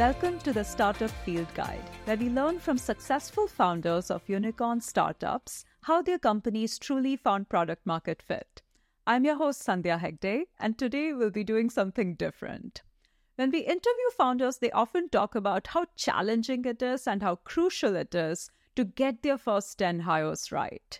Welcome to the Startup Field Guide, where we learn from successful founders of unicorn startups how their companies truly found product market fit. I'm your host, Sandhya Hegde, and today we'll be doing something different. When we interview founders, they often talk about how challenging it is and how crucial it is to get their first 10 hires right.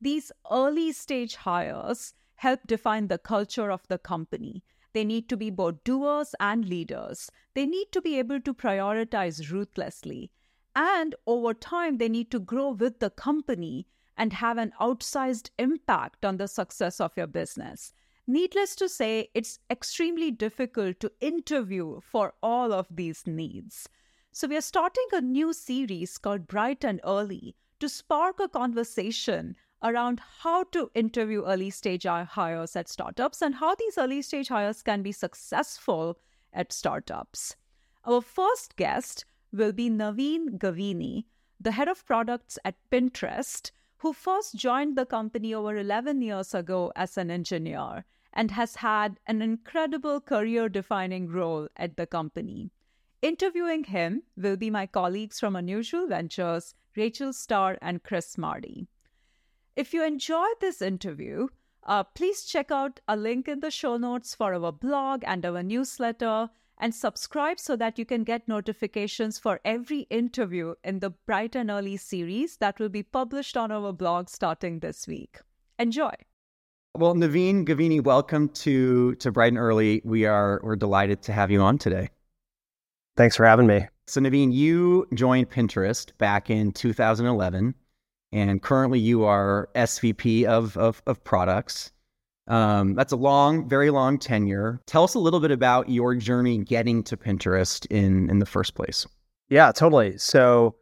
These early stage hires help define the culture of the company. They need to be both doers and leaders. They need to be able to prioritize ruthlessly. And over time, they need to grow with the company and have an outsized impact on the success of your business. Needless to say, it's extremely difficult to interview for all of these needs. So, we are starting a new series called Bright and Early to spark a conversation around how to interview early stage hires at startups and how these early stage hires can be successful at startups. Our first guest will be Naveen Gavini, the head of products at Pinterest, who first joined the company over 11 years ago as an engineer and has had an incredible career defining role at the company. Interviewing him will be my colleagues from Unusual Ventures, Rachel Starr and Chris Marty. If you enjoyed this interview, uh, please check out a link in the show notes for our blog and our newsletter and subscribe so that you can get notifications for every interview in the Bright and Early series that will be published on our blog starting this week. Enjoy. Well, Naveen Gavini, welcome to to Bright and Early. We are we're delighted to have you on today. Thanks for having me. So, Naveen, you joined Pinterest back in 2011 and currently you are SVP of of, of products. Um, that's a long, very long tenure. Tell us a little bit about your journey getting to Pinterest in in the first place. Yeah, totally. So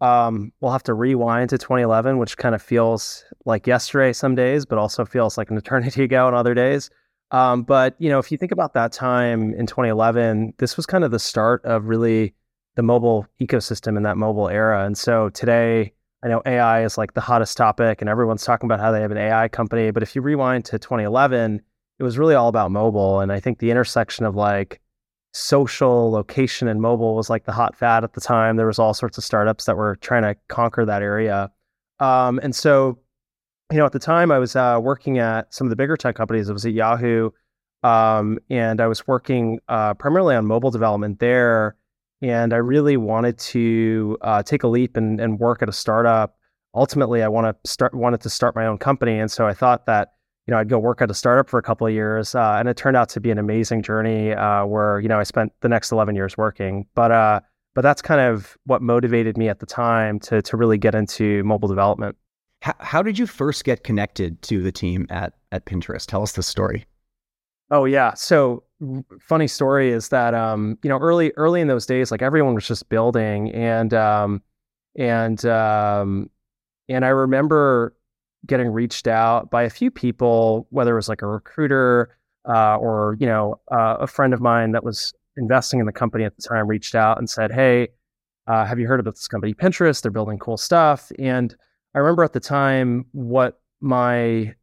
um, we'll have to rewind to 2011, which kind of feels like yesterday some days, but also feels like an eternity ago on other days. Um, but you know, if you think about that time in 2011, this was kind of the start of really the mobile ecosystem in that mobile era. And so today, I know AI is like the hottest topic and everyone's talking about how they have an AI company. But if you rewind to 2011, it was really all about mobile. And I think the intersection of like social, location, and mobile was like the hot fad at the time. There was all sorts of startups that were trying to conquer that area. Um, and so, you know, at the time I was uh, working at some of the bigger tech companies. I was at Yahoo, um, and I was working uh, primarily on mobile development there and I really wanted to uh, take a leap and, and work at a startup. Ultimately, I want to start wanted to start my own company, and so I thought that you know I'd go work at a startup for a couple of years, uh, and it turned out to be an amazing journey uh, where you know I spent the next eleven years working. But uh, but that's kind of what motivated me at the time to to really get into mobile development. How, how did you first get connected to the team at at Pinterest? Tell us the story. Oh yeah. So funny story is that um, you know early early in those days, like everyone was just building, and um, and um, and I remember getting reached out by a few people, whether it was like a recruiter uh, or you know uh, a friend of mine that was investing in the company at the time, reached out and said, "Hey, uh, have you heard about this company, Pinterest? They're building cool stuff." And I remember at the time what my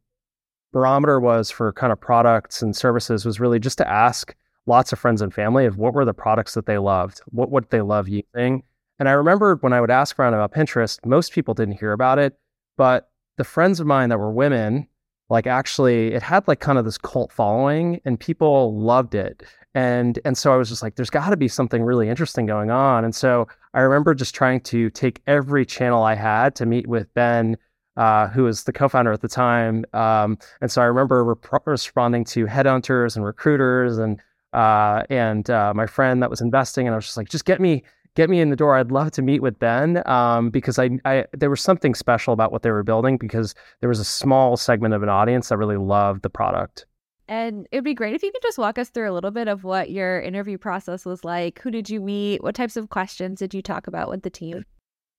barometer was for kind of products and services was really just to ask lots of friends and family of what were the products that they loved, what what they love using. And I remember when I would ask around about Pinterest, most people didn't hear about it, but the friends of mine that were women, like actually it had like kind of this cult following and people loved it. And and so I was just like there's got to be something really interesting going on. And so I remember just trying to take every channel I had to meet with Ben uh, who was the co-founder at the time. Um, and so I remember rep- responding to headhunters and recruiters and uh, and uh, my friend that was investing, and I was just like, just get me get me in the door. I'd love to meet with Ben um, because I, I there was something special about what they were building because there was a small segment of an audience that really loved the product. And it'd be great if you could just walk us through a little bit of what your interview process was like. Who did you meet? What types of questions did you talk about with the team?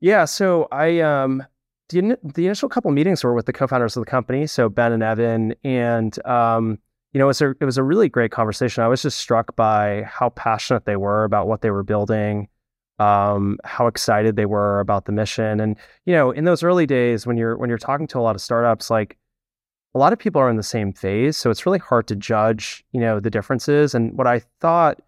Yeah, so I um the, the initial couple meetings were with the co-founders of the company, so Ben and Evan, and um, you know, it was a it was a really great conversation. I was just struck by how passionate they were about what they were building, um, how excited they were about the mission, and you know, in those early days when you're when you're talking to a lot of startups, like a lot of people are in the same phase, so it's really hard to judge, you know, the differences. And what I thought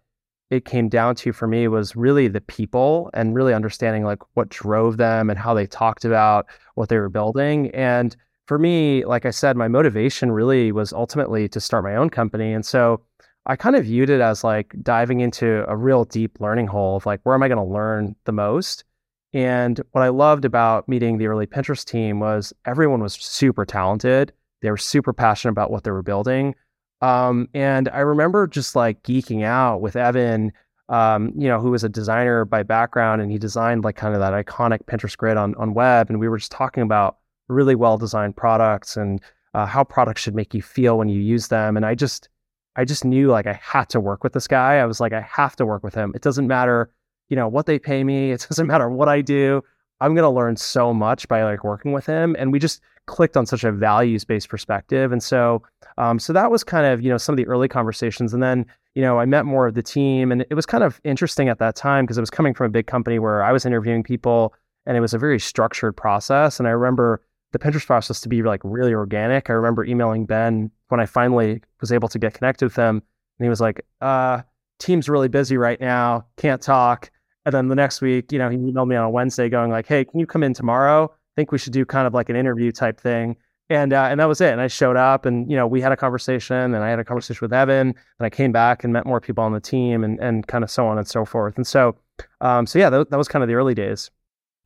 it came down to for me was really the people and really understanding like what drove them and how they talked about what they were building. And for me, like I said, my motivation really was ultimately to start my own company. And so I kind of viewed it as like diving into a real deep learning hole of like, where am I going to learn the most? And what I loved about meeting the early Pinterest team was everyone was super talented. They were super passionate about what they were building. Um, and I remember just like geeking out with Evan, um, you know, who was a designer by background, and he designed like kind of that iconic Pinterest grid on on web. And we were just talking about really well designed products and uh, how products should make you feel when you use them. And I just, I just knew like I had to work with this guy. I was like, I have to work with him. It doesn't matter, you know, what they pay me. It doesn't matter what I do. I'm gonna learn so much by like working with him. And we just clicked on such a values based perspective. And so, um, so that was kind of, you know, some of the early conversations. And then, you know, I met more of the team and it was kind of interesting at that time because it was coming from a big company where I was interviewing people and it was a very structured process. And I remember the Pinterest process to be like really organic. I remember emailing Ben when I finally was able to get connected with him and he was like, uh, team's really busy right now, can't talk. And then the next week, you know, he emailed me on a Wednesday going like, hey, can you come in tomorrow? I think we should do kind of like an interview type thing. And uh, and that was it. And I showed up, and you know, we had a conversation, and I had a conversation with Evan, and I came back and met more people on the team, and and kind of so on and so forth. And so, um, so yeah, that, that was kind of the early days.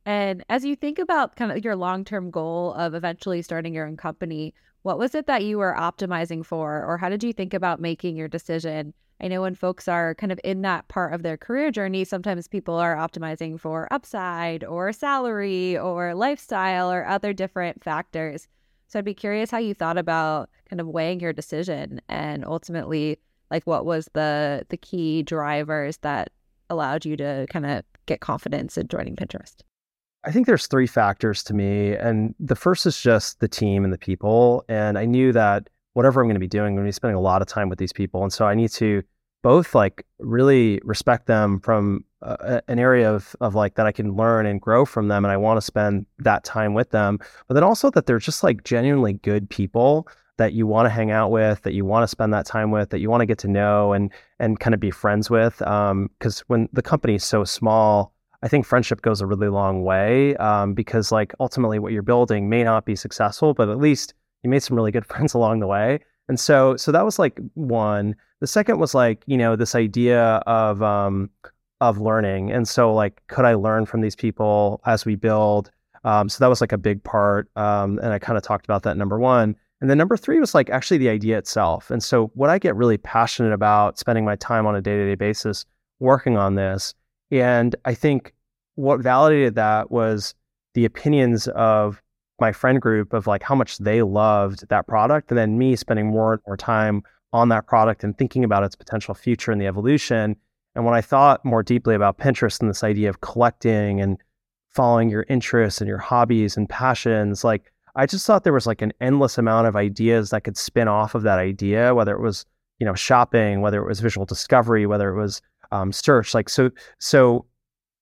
And as you think about kind of your long term goal of eventually starting your own company, what was it that you were optimizing for, or how did you think about making your decision I know when folks are kind of in that part of their career journey, sometimes people are optimizing for upside or salary or lifestyle or other different factors. So I'd be curious how you thought about kind of weighing your decision and ultimately like what was the the key drivers that allowed you to kind of get confidence in joining Pinterest? I think there's three factors to me and the first is just the team and the people and I knew that whatever I'm going to be doing, I'm going to be spending a lot of time with these people. And so I need to both like really respect them from uh, an area of, of like that I can learn and grow from them. And I want to spend that time with them, but then also that they're just like genuinely good people that you want to hang out with, that you want to spend that time with, that you want to get to know and, and kind of be friends with. Um, cause when the company is so small, I think friendship goes a really long way um, because like ultimately what you're building may not be successful, but at least you made some really good friends along the way. And so, so that was like one. The second was like, you know, this idea of, um, of learning. And so like, could I learn from these people as we build? Um, so that was like a big part. Um, and I kind of talked about that number one. And then number three was like actually the idea itself. And so what I get really passionate about spending my time on a day-to-day basis working on this. And I think what validated that was the opinions of my friend group of like how much they loved that product and then me spending more and more time on that product and thinking about its potential future and the evolution. And when I thought more deeply about Pinterest and this idea of collecting and following your interests and your hobbies and passions, like I just thought there was like an endless amount of ideas that could spin off of that idea, whether it was, you know, shopping, whether it was visual discovery, whether it was um, search. Like so, so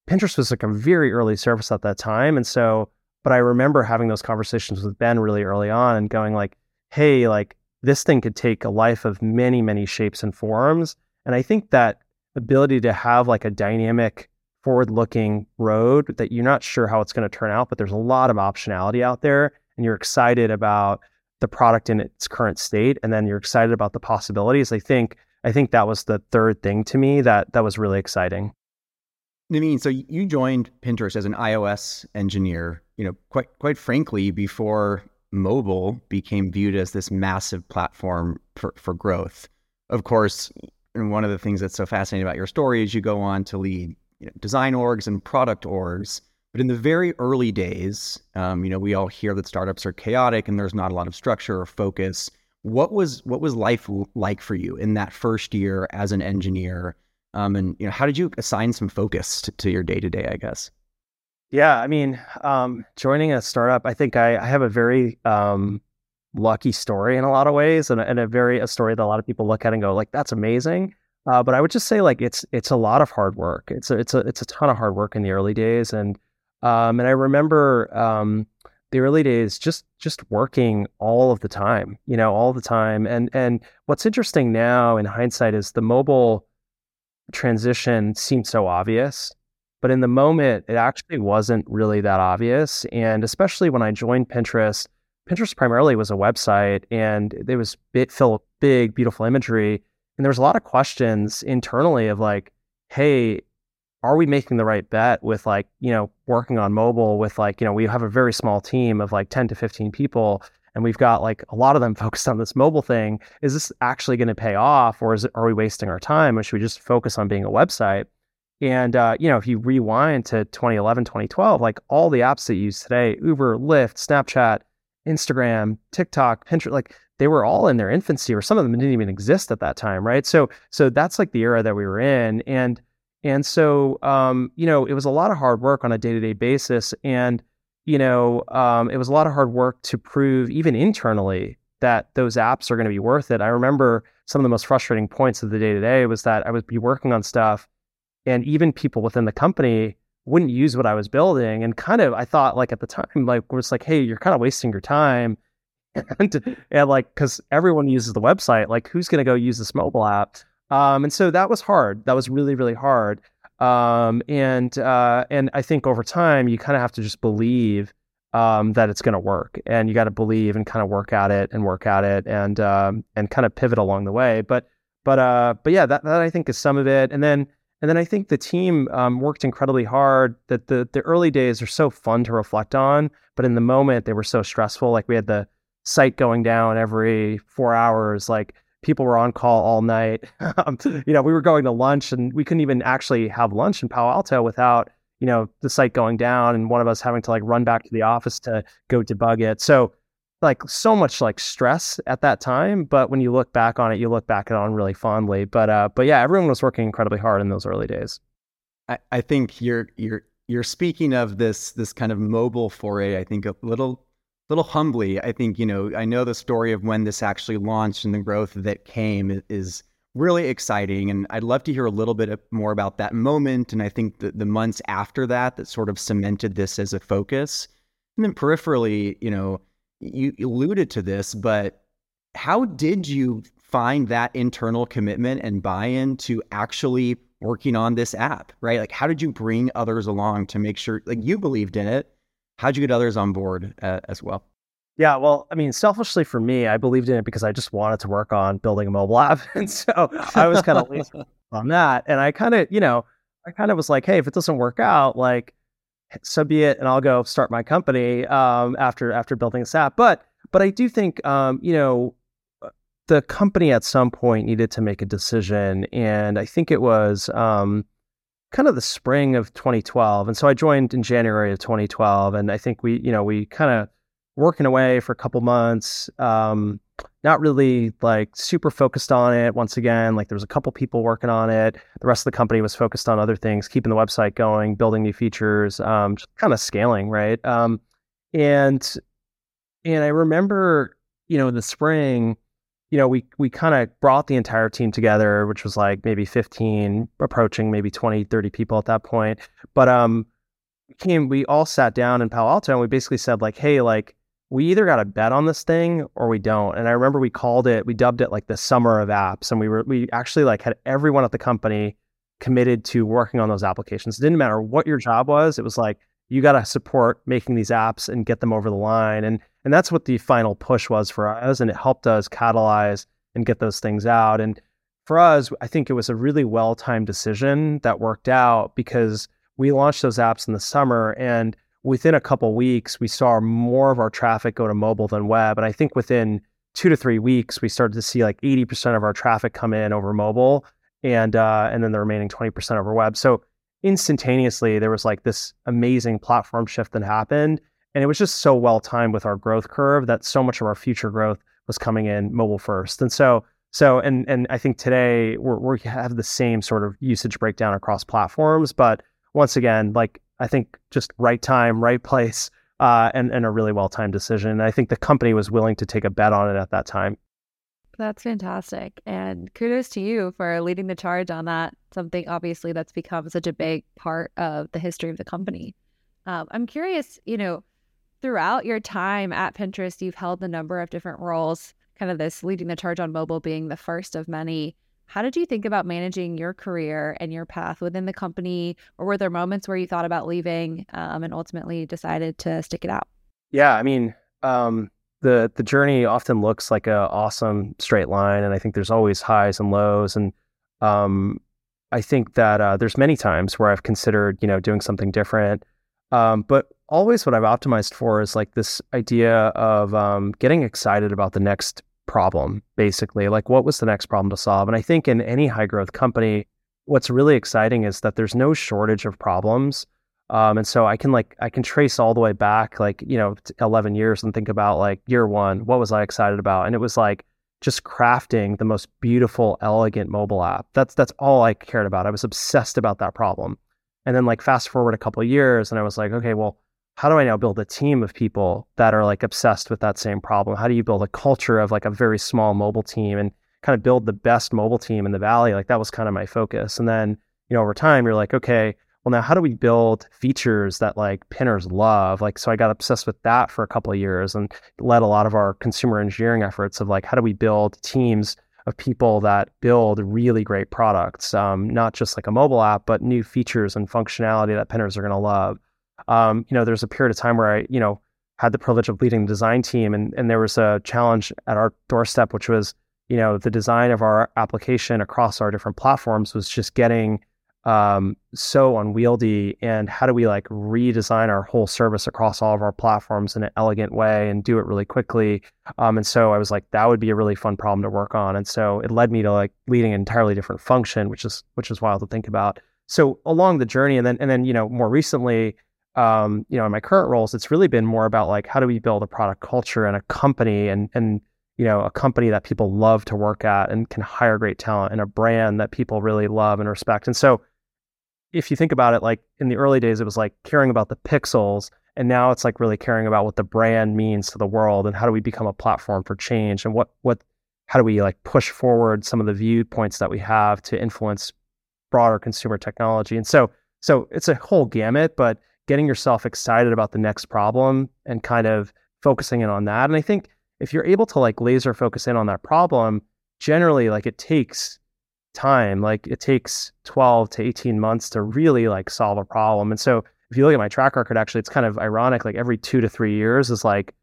Pinterest was like a very early service at that time. And so but I remember having those conversations with Ben really early on and going like, hey, like this thing could take a life of many, many shapes and forms. And I think that ability to have like a dynamic forward looking road that you're not sure how it's going to turn out, but there's a lot of optionality out there and you're excited about the product in its current state and then you're excited about the possibilities. I think I think that was the third thing to me that that was really exciting. Naveen, so you joined Pinterest as an iOS engineer, you know, quite quite frankly, before mobile became viewed as this massive platform for, for growth. Of course, and one of the things that's so fascinating about your story is you go on to lead you know, design orgs and product orgs. But in the very early days, um, you know, we all hear that startups are chaotic and there's not a lot of structure or focus. What was what was life like for you in that first year as an engineer? Um, and you know, how did you assign some focus to, to your day to day? I guess. Yeah, I mean, um, joining a startup, I think I, I have a very um, lucky story in a lot of ways, and, and, a very a story that a lot of people look at and go like, "That's amazing." Uh, but I would just say like it's it's a lot of hard work. It's a, it's a it's a ton of hard work in the early days, and um, and I remember um, the early days just just working all of the time, you know, all the time. And and what's interesting now in hindsight is the mobile transition seemed so obvious. But in the moment, it actually wasn't really that obvious. And especially when I joined Pinterest, Pinterest primarily was a website and it was bit full big, beautiful imagery. And there was a lot of questions internally of like, hey, are we making the right bet with like, you know, working on mobile with like, you know, we have a very small team of like 10 to 15 people and we've got like a lot of them focused on this mobile thing. Is this actually going to pay off or is it, are we wasting our time or should we just focus on being a website? And, uh, you know, if you rewind to 2011, 2012, like all the apps that you use today, Uber, Lyft, Snapchat, Instagram, TikTok, Pinterest, like they were all in their infancy or some of them didn't even exist at that time. Right. So, so that's like the era that we were in. And, and so, um, you know, it was a lot of hard work on a day to day basis. And, you know, um, it was a lot of hard work to prove even internally that those apps are going to be worth it. I remember some of the most frustrating points of the day to day was that I would be working on stuff and even people within the company wouldn't use what I was building. And kind of, I thought like at the time, like, was like, hey, you're kind of wasting your time. and, and like, because everyone uses the website, like, who's going to go use this mobile app? Um, and so that was hard. That was really, really hard. Um, and uh, and I think over time you kind of have to just believe um, that it's going to work, and you got to believe and kind of work at it and work at it, and um, and kind of pivot along the way. But but uh, but yeah, that that I think is some of it, and then. And then I think the team um, worked incredibly hard. That the the early days are so fun to reflect on, but in the moment they were so stressful. Like we had the site going down every four hours. Like people were on call all night. um, you know, we were going to lunch and we couldn't even actually have lunch in Palo Alto without, you know, the site going down and one of us having to like run back to the office to go debug it. So like so much like stress at that time, but when you look back on it, you look back on really fondly. But uh but yeah, everyone was working incredibly hard in those early days. I, I think you're you're you're speaking of this this kind of mobile foray, I think a little little humbly, I think, you know, I know the story of when this actually launched and the growth that came is really exciting. And I'd love to hear a little bit more about that moment. And I think the, the months after that that sort of cemented this as a focus. And then peripherally, you know, you alluded to this, but how did you find that internal commitment and buy in to actually working on this app, right? Like, how did you bring others along to make sure, like, you believed in it? How'd you get others on board uh, as well? Yeah, well, I mean, selfishly for me, I believed in it because I just wanted to work on building a mobile app, and so I was kind of on that. And I kind of, you know, I kind of was like, hey, if it doesn't work out, like, so be it, and I'll go start my company um, after after building this app. But but I do think, um, you know, uh, the company at some point needed to make a decision, and I think it was. Um, kind of the spring of 2012. And so I joined in January of 2012. And I think we, you know, we kind of working away for a couple months, um, not really like super focused on it. Once again, like there was a couple people working on it. The rest of the company was focused on other things, keeping the website going, building new features, um, just kind of scaling, right? Um, and and I remember, you know, in the spring, you know, we we kind of brought the entire team together, which was like maybe 15, approaching maybe 20, 30 people at that point. But um came we all sat down in Palo Alto and we basically said like, hey, like we either got to bet on this thing or we don't. And I remember we called it, we dubbed it like the summer of apps. And we were we actually like had everyone at the company committed to working on those applications. It didn't matter what your job was, it was like you got to support making these apps and get them over the line. And and that's what the final push was for us. And it helped us catalyze and get those things out. And for us, I think it was a really well timed decision that worked out because we launched those apps in the summer and within a couple weeks we saw more of our traffic go to mobile than web and i think within two to three weeks we started to see like 80% of our traffic come in over mobile and uh, and then the remaining 20% over web so instantaneously there was like this amazing platform shift that happened and it was just so well timed with our growth curve that so much of our future growth was coming in mobile first and so so and and i think today we're, we have the same sort of usage breakdown across platforms but once again like i think just right time right place uh, and, and a really well timed decision and i think the company was willing to take a bet on it at that time that's fantastic. And kudos to you for leading the charge on that. Something obviously that's become such a big part of the history of the company. Um, I'm curious, you know, throughout your time at Pinterest, you've held a number of different roles, kind of this leading the charge on mobile being the first of many. How did you think about managing your career and your path within the company? Or were there moments where you thought about leaving um, and ultimately decided to stick it out? Yeah, I mean, um, the the journey often looks like a awesome straight line, and I think there's always highs and lows. And um, I think that uh, there's many times where I've considered, you know, doing something different. Um, but always what I've optimized for is like this idea of um, getting excited about the next problem, basically. Like, what was the next problem to solve? And I think in any high growth company, what's really exciting is that there's no shortage of problems. Um, and so I can like I can trace all the way back like you know 11 years and think about like year one what was I excited about and it was like just crafting the most beautiful elegant mobile app that's that's all I cared about I was obsessed about that problem and then like fast forward a couple years and I was like okay well how do I now build a team of people that are like obsessed with that same problem? How do you build a culture of like a very small mobile team and kind of build the best mobile team in the valley? Like that was kind of my focus. And then, you know, over time, you're like, okay, well, now how do we build features that like pinners love? Like, so I got obsessed with that for a couple of years and led a lot of our consumer engineering efforts of like, how do we build teams of people that build really great products, um, not just like a mobile app, but new features and functionality that pinners are going to love. Um, you know, there's a period of time where I, you know, had the privilege of leading the design team, and and there was a challenge at our doorstep, which was, you know, the design of our application across our different platforms was just getting um, so unwieldy. And how do we like redesign our whole service across all of our platforms in an elegant way and do it really quickly? Um, and so I was like, that would be a really fun problem to work on. And so it led me to like leading an entirely different function, which is which is wild to think about. So along the journey, and then and then you know more recently, um, you know, in my current roles, it's really been more about like how do we build a product culture and a company and and you know a company that people love to work at and can hire great talent and a brand that people really love and respect. And so, if you think about it, like in the early days, it was like caring about the pixels, and now it's like really caring about what the brand means to the world and how do we become a platform for change and what what how do we like push forward some of the viewpoints that we have to influence broader consumer technology. And so so it's a whole gamut, but getting yourself excited about the next problem and kind of focusing in on that. And I think if you're able to like laser focus in on that problem, generally like it takes time, like it takes 12 to 18 months to really like solve a problem. And so if you look at my track record, actually, it's kind of ironic. Like every two to three years is like,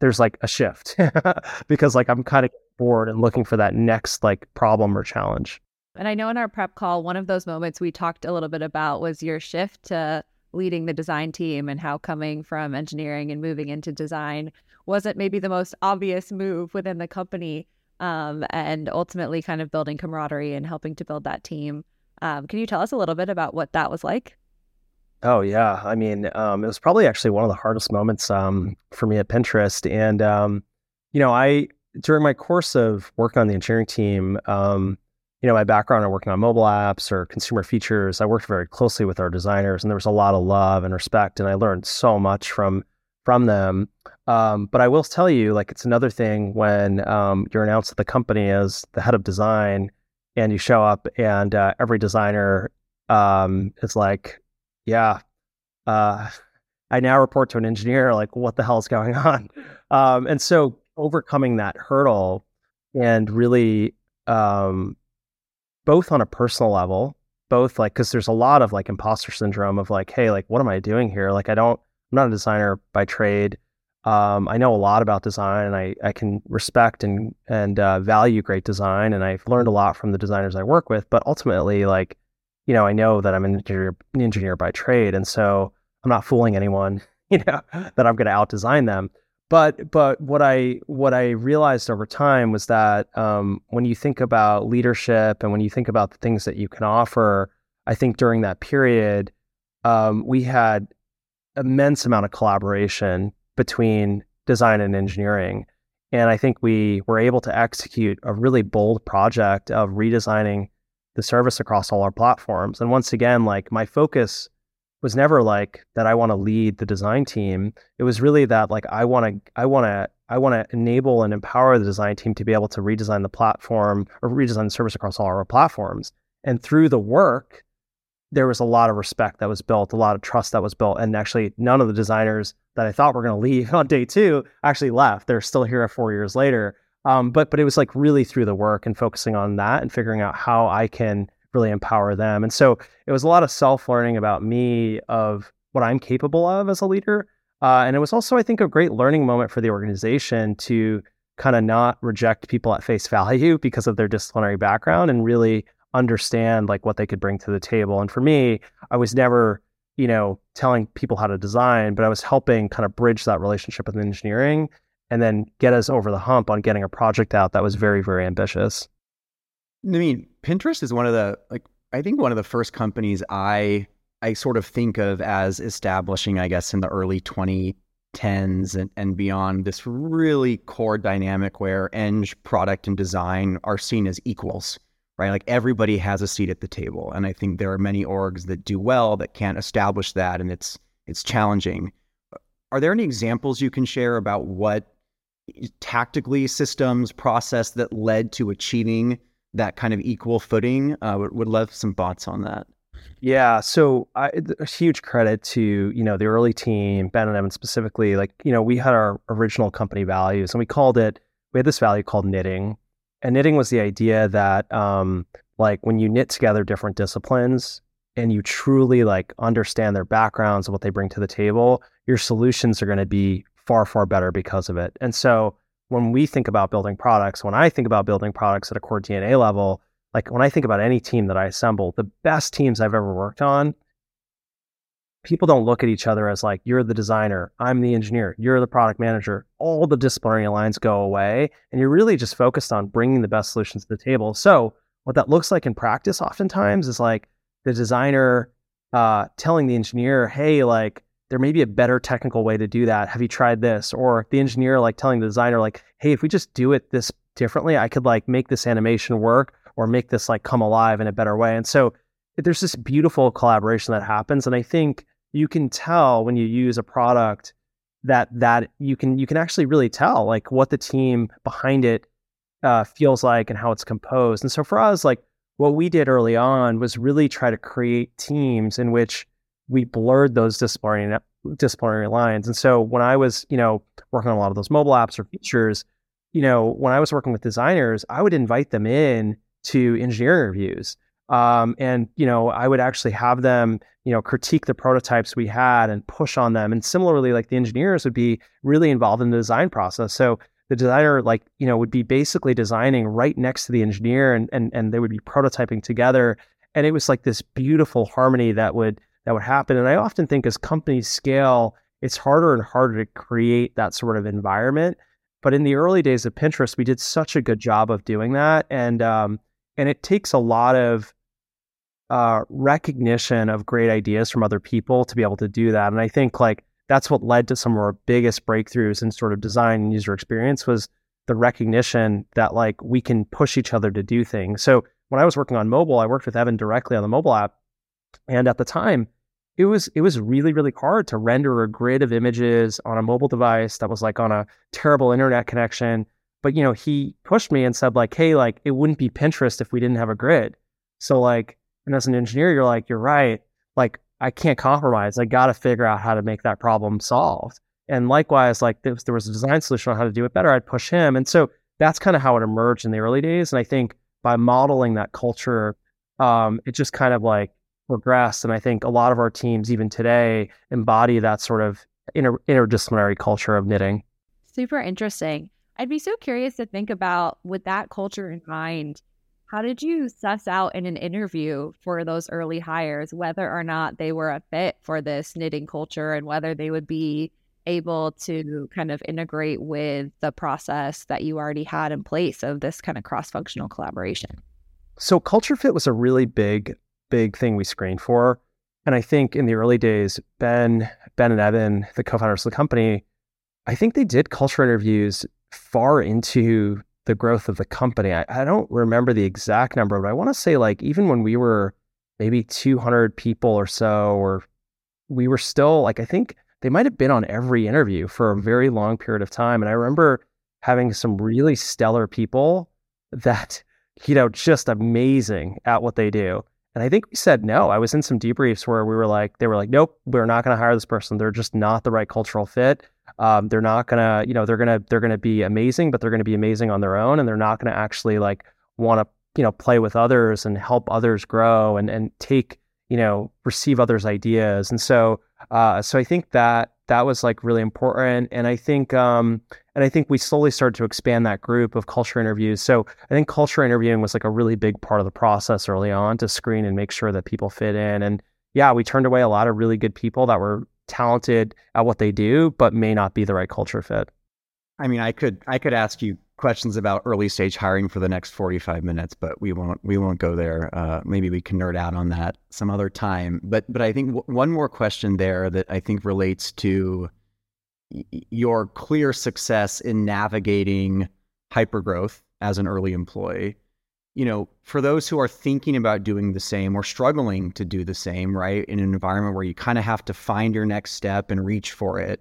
there's like a shift because like I'm kind of bored and looking for that next like problem or challenge. And I know in our prep call, one of those moments we talked a little bit about was your shift to leading the design team and how coming from engineering and moving into design wasn't maybe the most obvious move within the company um, and ultimately kind of building camaraderie and helping to build that team. Um, can you tell us a little bit about what that was like? Oh yeah, I mean, um, it was probably actually one of the hardest moments um, for me at Pinterest, and um, you know, I during my course of working on the engineering team, um, you know, my background in working on mobile apps or consumer features, I worked very closely with our designers, and there was a lot of love and respect, and I learned so much from from them. Um, but I will tell you, like, it's another thing when um, you're announced at the company as the head of design, and you show up, and uh, every designer um, is like, "Yeah, uh, I now report to an engineer. Like, what the hell is going on?" Um, and so, overcoming that hurdle and really um, both on a personal level, both like because there's a lot of like imposter syndrome of like, hey, like what am I doing here? Like I don't, I'm not a designer by trade. Um, I know a lot about design, and I I can respect and and uh, value great design, and I've learned a lot from the designers I work with. But ultimately, like you know, I know that I'm an engineer, engineer by trade, and so I'm not fooling anyone. You know that I'm going to out design them. But but what I what I realized over time was that um, when you think about leadership and when you think about the things that you can offer, I think during that period um, we had immense amount of collaboration between design and engineering, and I think we were able to execute a really bold project of redesigning the service across all our platforms. And once again, like my focus was never like that I want to lead the design team. It was really that like I want to I want to I want to enable and empower the design team to be able to redesign the platform or redesign the service across all our platforms. And through the work, there was a lot of respect that was built, a lot of trust that was built. And actually, none of the designers that I thought were going to leave on day two actually left. They're still here four years later. Um, but but it was like really through the work and focusing on that and figuring out how I can really empower them. And so it was a lot of self learning about me of what I'm capable of as a leader. Uh, and it was also, I think, a great learning moment for the organization to kind of not reject people at face value because of their disciplinary background and really understand like what they could bring to the table. And for me, I was never, you know, telling people how to design, but I was helping kind of bridge that relationship with engineering and then get us over the hump on getting a project out that was very, very ambitious. I mean, Pinterest is one of the like I think one of the first companies I I sort of think of as establishing, I guess, in the early 2010s and, and beyond, this really core dynamic where eng product and design are seen as equals, right? Like everybody has a seat at the table. And I think there are many orgs that do well that can't establish that and it's it's challenging. Are there any examples you can share about what tactically systems process that led to achieving that kind of equal footing? Uh, would, would love some thoughts on that. Yeah, so I, a huge credit to you know the early team, Ben and Evan specifically. Like you know, we had our original company values, and we called it. We had this value called knitting, and knitting was the idea that um, like when you knit together different disciplines and you truly like understand their backgrounds and what they bring to the table, your solutions are going to be far far better because of it. And so when we think about building products, when I think about building products at a core DNA level, like when I think about any team that I assemble, the best teams I've ever worked on, people don't look at each other as like, you're the designer, I'm the engineer, you're the product manager. All the disciplinary lines go away. And you're really just focused on bringing the best solutions to the table. So, what that looks like in practice oftentimes is like the designer uh, telling the engineer, hey, like, there may be a better technical way to do that. Have you tried this? Or the engineer like telling the designer, like, hey, if we just do it this differently, I could like make this animation work or make this like come alive in a better way. And so there's this beautiful collaboration that happens. And I think you can tell when you use a product that that you can you can actually really tell like what the team behind it uh, feels like and how it's composed. And so for us, like what we did early on was really try to create teams in which we blurred those disciplinary disciplinary lines. And so when I was, you know, working on a lot of those mobile apps or features, you know, when I was working with designers, I would invite them in to engineering reviews. Um, and you know, I would actually have them, you know, critique the prototypes we had and push on them. And similarly, like the engineers would be really involved in the design process. So the designer, like you know, would be basically designing right next to the engineer, and and and they would be prototyping together. And it was like this beautiful harmony that would that would happen. And I often think as companies scale, it's harder and harder to create that sort of environment. But in the early days of Pinterest, we did such a good job of doing that, and um, and it takes a lot of uh, recognition of great ideas from other people to be able to do that. And I think like that's what led to some of our biggest breakthroughs in sort of design and user experience was the recognition that like we can push each other to do things. So when I was working on mobile, I worked with Evan directly on the mobile app, and at the time, it was it was really really hard to render a grid of images on a mobile device that was like on a terrible internet connection but you know, he pushed me and said like, "Hey, like it wouldn't be Pinterest if we didn't have a grid." So like, and as an engineer, you're like, "You're right. Like I can't compromise. I got to figure out how to make that problem solved." And likewise, like was, there was a design solution on how to do it better, I'd push him. And so that's kind of how it emerged in the early days. And I think by modeling that culture, um, it just kind of like progressed. And I think a lot of our teams, even today, embody that sort of inter- interdisciplinary culture of knitting. Super interesting. I'd be so curious to think about with that culture in mind, how did you suss out in an interview for those early hires whether or not they were a fit for this knitting culture and whether they would be able to kind of integrate with the process that you already had in place of this kind of cross functional collaboration? So, culture fit was a really big, big thing we screened for. And I think in the early days, Ben, Ben and Evan, the co-founders of the company, I think they did culture interviews far into the growth of the company. I, I don't remember the exact number, but I want to say like even when we were maybe 200 people or so, or we were still like, I think they might have been on every interview for a very long period of time. And I remember having some really stellar people that, you know, just amazing at what they do. And I think we said no. I was in some debriefs where we were like, they were like, nope, we're not going to hire this person. They're just not the right cultural fit. Um, they're not going to, you know, they're going to, they're going to be amazing, but they're going to be amazing on their own. And they're not going to actually like want to, you know, play with others and help others grow and, and take, you know, receive others' ideas. And so, uh, so I think that that was like really important. And I think, um, and I think we slowly started to expand that group of culture interviews. So I think culture interviewing was like a really big part of the process early on to screen and make sure that people fit in. And yeah, we turned away a lot of really good people that were talented at what they do, but may not be the right culture fit. I mean, I could I could ask you questions about early stage hiring for the next 45 minutes, but we won't we won't go there. Uh, maybe we can nerd out on that some other time. But but I think w- one more question there that I think relates to your clear success in navigating hypergrowth as an early employee you know for those who are thinking about doing the same or struggling to do the same right in an environment where you kind of have to find your next step and reach for it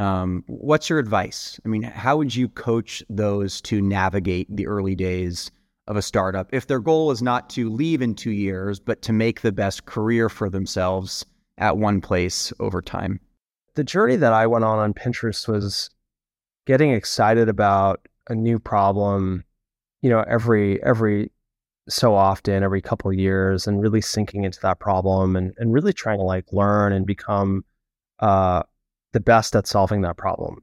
um, what's your advice? I mean how would you coach those to navigate the early days of a startup if their goal is not to leave in two years but to make the best career for themselves at one place over time? The journey that I went on on Pinterest was getting excited about a new problem, you know, every every so often, every couple years, and really sinking into that problem and and really trying to like learn and become uh, the best at solving that problem.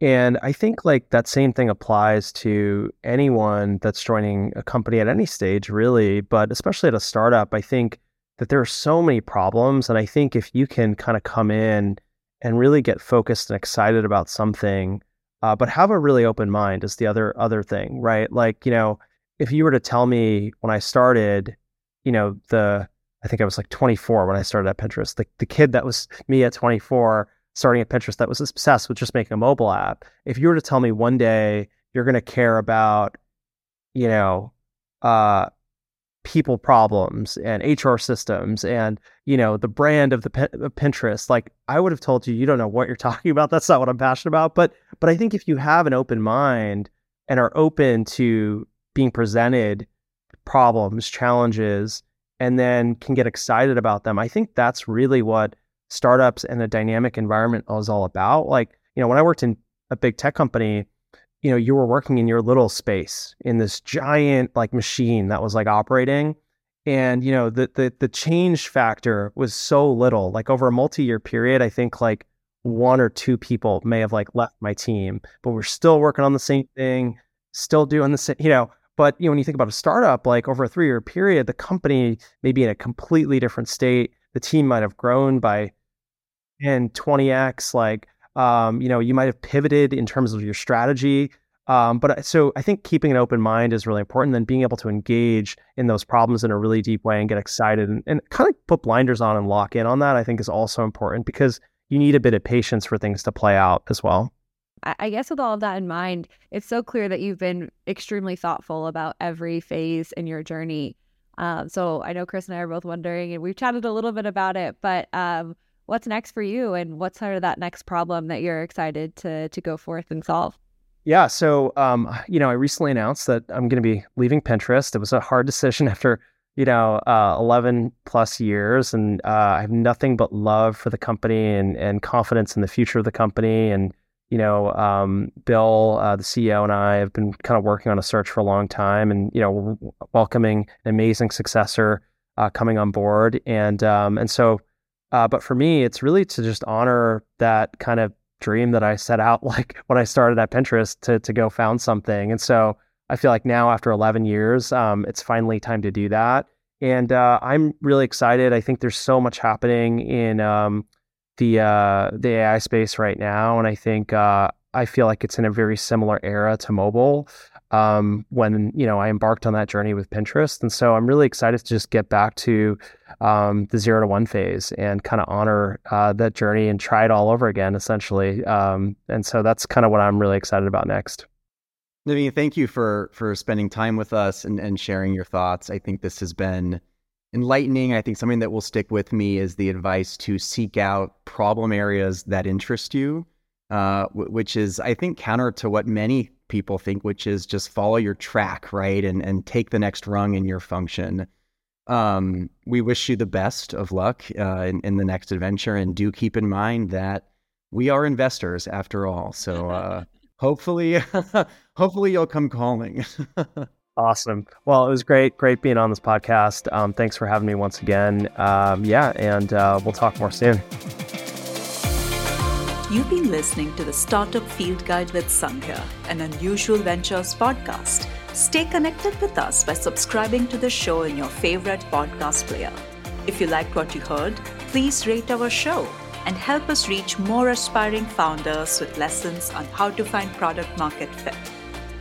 And I think like that same thing applies to anyone that's joining a company at any stage, really, but especially at a startup. I think that there are so many problems, and I think if you can kind of come in and really get focused and excited about something, uh, but have a really open mind is the other other thing, right? Like you know, if you were to tell me when I started, you know, the I think I was like 24 when I started at Pinterest, the the kid that was me at 24 starting at Pinterest that was obsessed with just making a mobile app. If you were to tell me one day you're going to care about, you know, uh, people problems and HR systems and you know the brand of the Pinterest like I would have told you you don't know what you're talking about that's not what I'm passionate about but but I think if you have an open mind and are open to being presented problems challenges and then can get excited about them I think that's really what startups and the dynamic environment is all about like you know when I worked in a big tech company you know, you were working in your little space in this giant like machine that was like operating. And, you know, the the the change factor was so little. Like over a multi-year period, I think like one or two people may have like left my team, but we're still working on the same thing, still doing the same, you know. But you know, when you think about a startup, like over a three-year period, the company may be in a completely different state. The team might have grown by 10, 20x. Like um, you know, you might have pivoted in terms of your strategy. Um, but so I think keeping an open mind is really important. Then being able to engage in those problems in a really deep way and get excited and, and kind of put blinders on and lock in on that, I think is also important because you need a bit of patience for things to play out as well. I guess with all of that in mind, it's so clear that you've been extremely thoughtful about every phase in your journey. Um, so I know Chris and I are both wondering, and we've chatted a little bit about it, but um, what's next for you and what's sort of that next problem that you're excited to to go forth and solve? Yeah, so um, you know, I recently announced that I'm going to be leaving Pinterest. It was a hard decision after you know uh, 11 plus years, and uh, I have nothing but love for the company and and confidence in the future of the company. And you know, um, Bill, uh, the CEO, and I have been kind of working on a search for a long time, and you know, welcoming an amazing successor uh, coming on board, and um, and so uh, but for me, it's really to just honor that kind of dream that I set out like when I started at Pinterest to to go found something. And so I feel like now after 11 years, um, it's finally time to do that. And uh, I'm really excited. I think there's so much happening in um, the uh, the AI space right now, and I think uh, I feel like it's in a very similar era to mobile um, when you know I embarked on that journey with Pinterest, and so I'm really excited to just get back to um, the zero to one phase and kind of honor uh, that journey and try it all over again, essentially. Um, and so that's kind of what I'm really excited about next. Naveen, thank you for for spending time with us and, and sharing your thoughts. I think this has been enlightening. I think something that will stick with me is the advice to seek out problem areas that interest you, uh, w- which is, I think, counter to what many people think, which is just follow your track, right? And and take the next rung in your function. Um, we wish you the best of luck uh, in, in the next adventure, and do keep in mind that we are investors after all. So uh, hopefully, hopefully you'll come calling. awesome. Well, it was great, great being on this podcast. Um, thanks for having me once again. Um, yeah, and uh, we'll talk more soon. You've been listening to the Startup Field Guide with Sandhya, an unusual ventures podcast. Stay connected with us by subscribing to the show in your favorite podcast player. If you liked what you heard, please rate our show and help us reach more aspiring founders with lessons on how to find product market fit.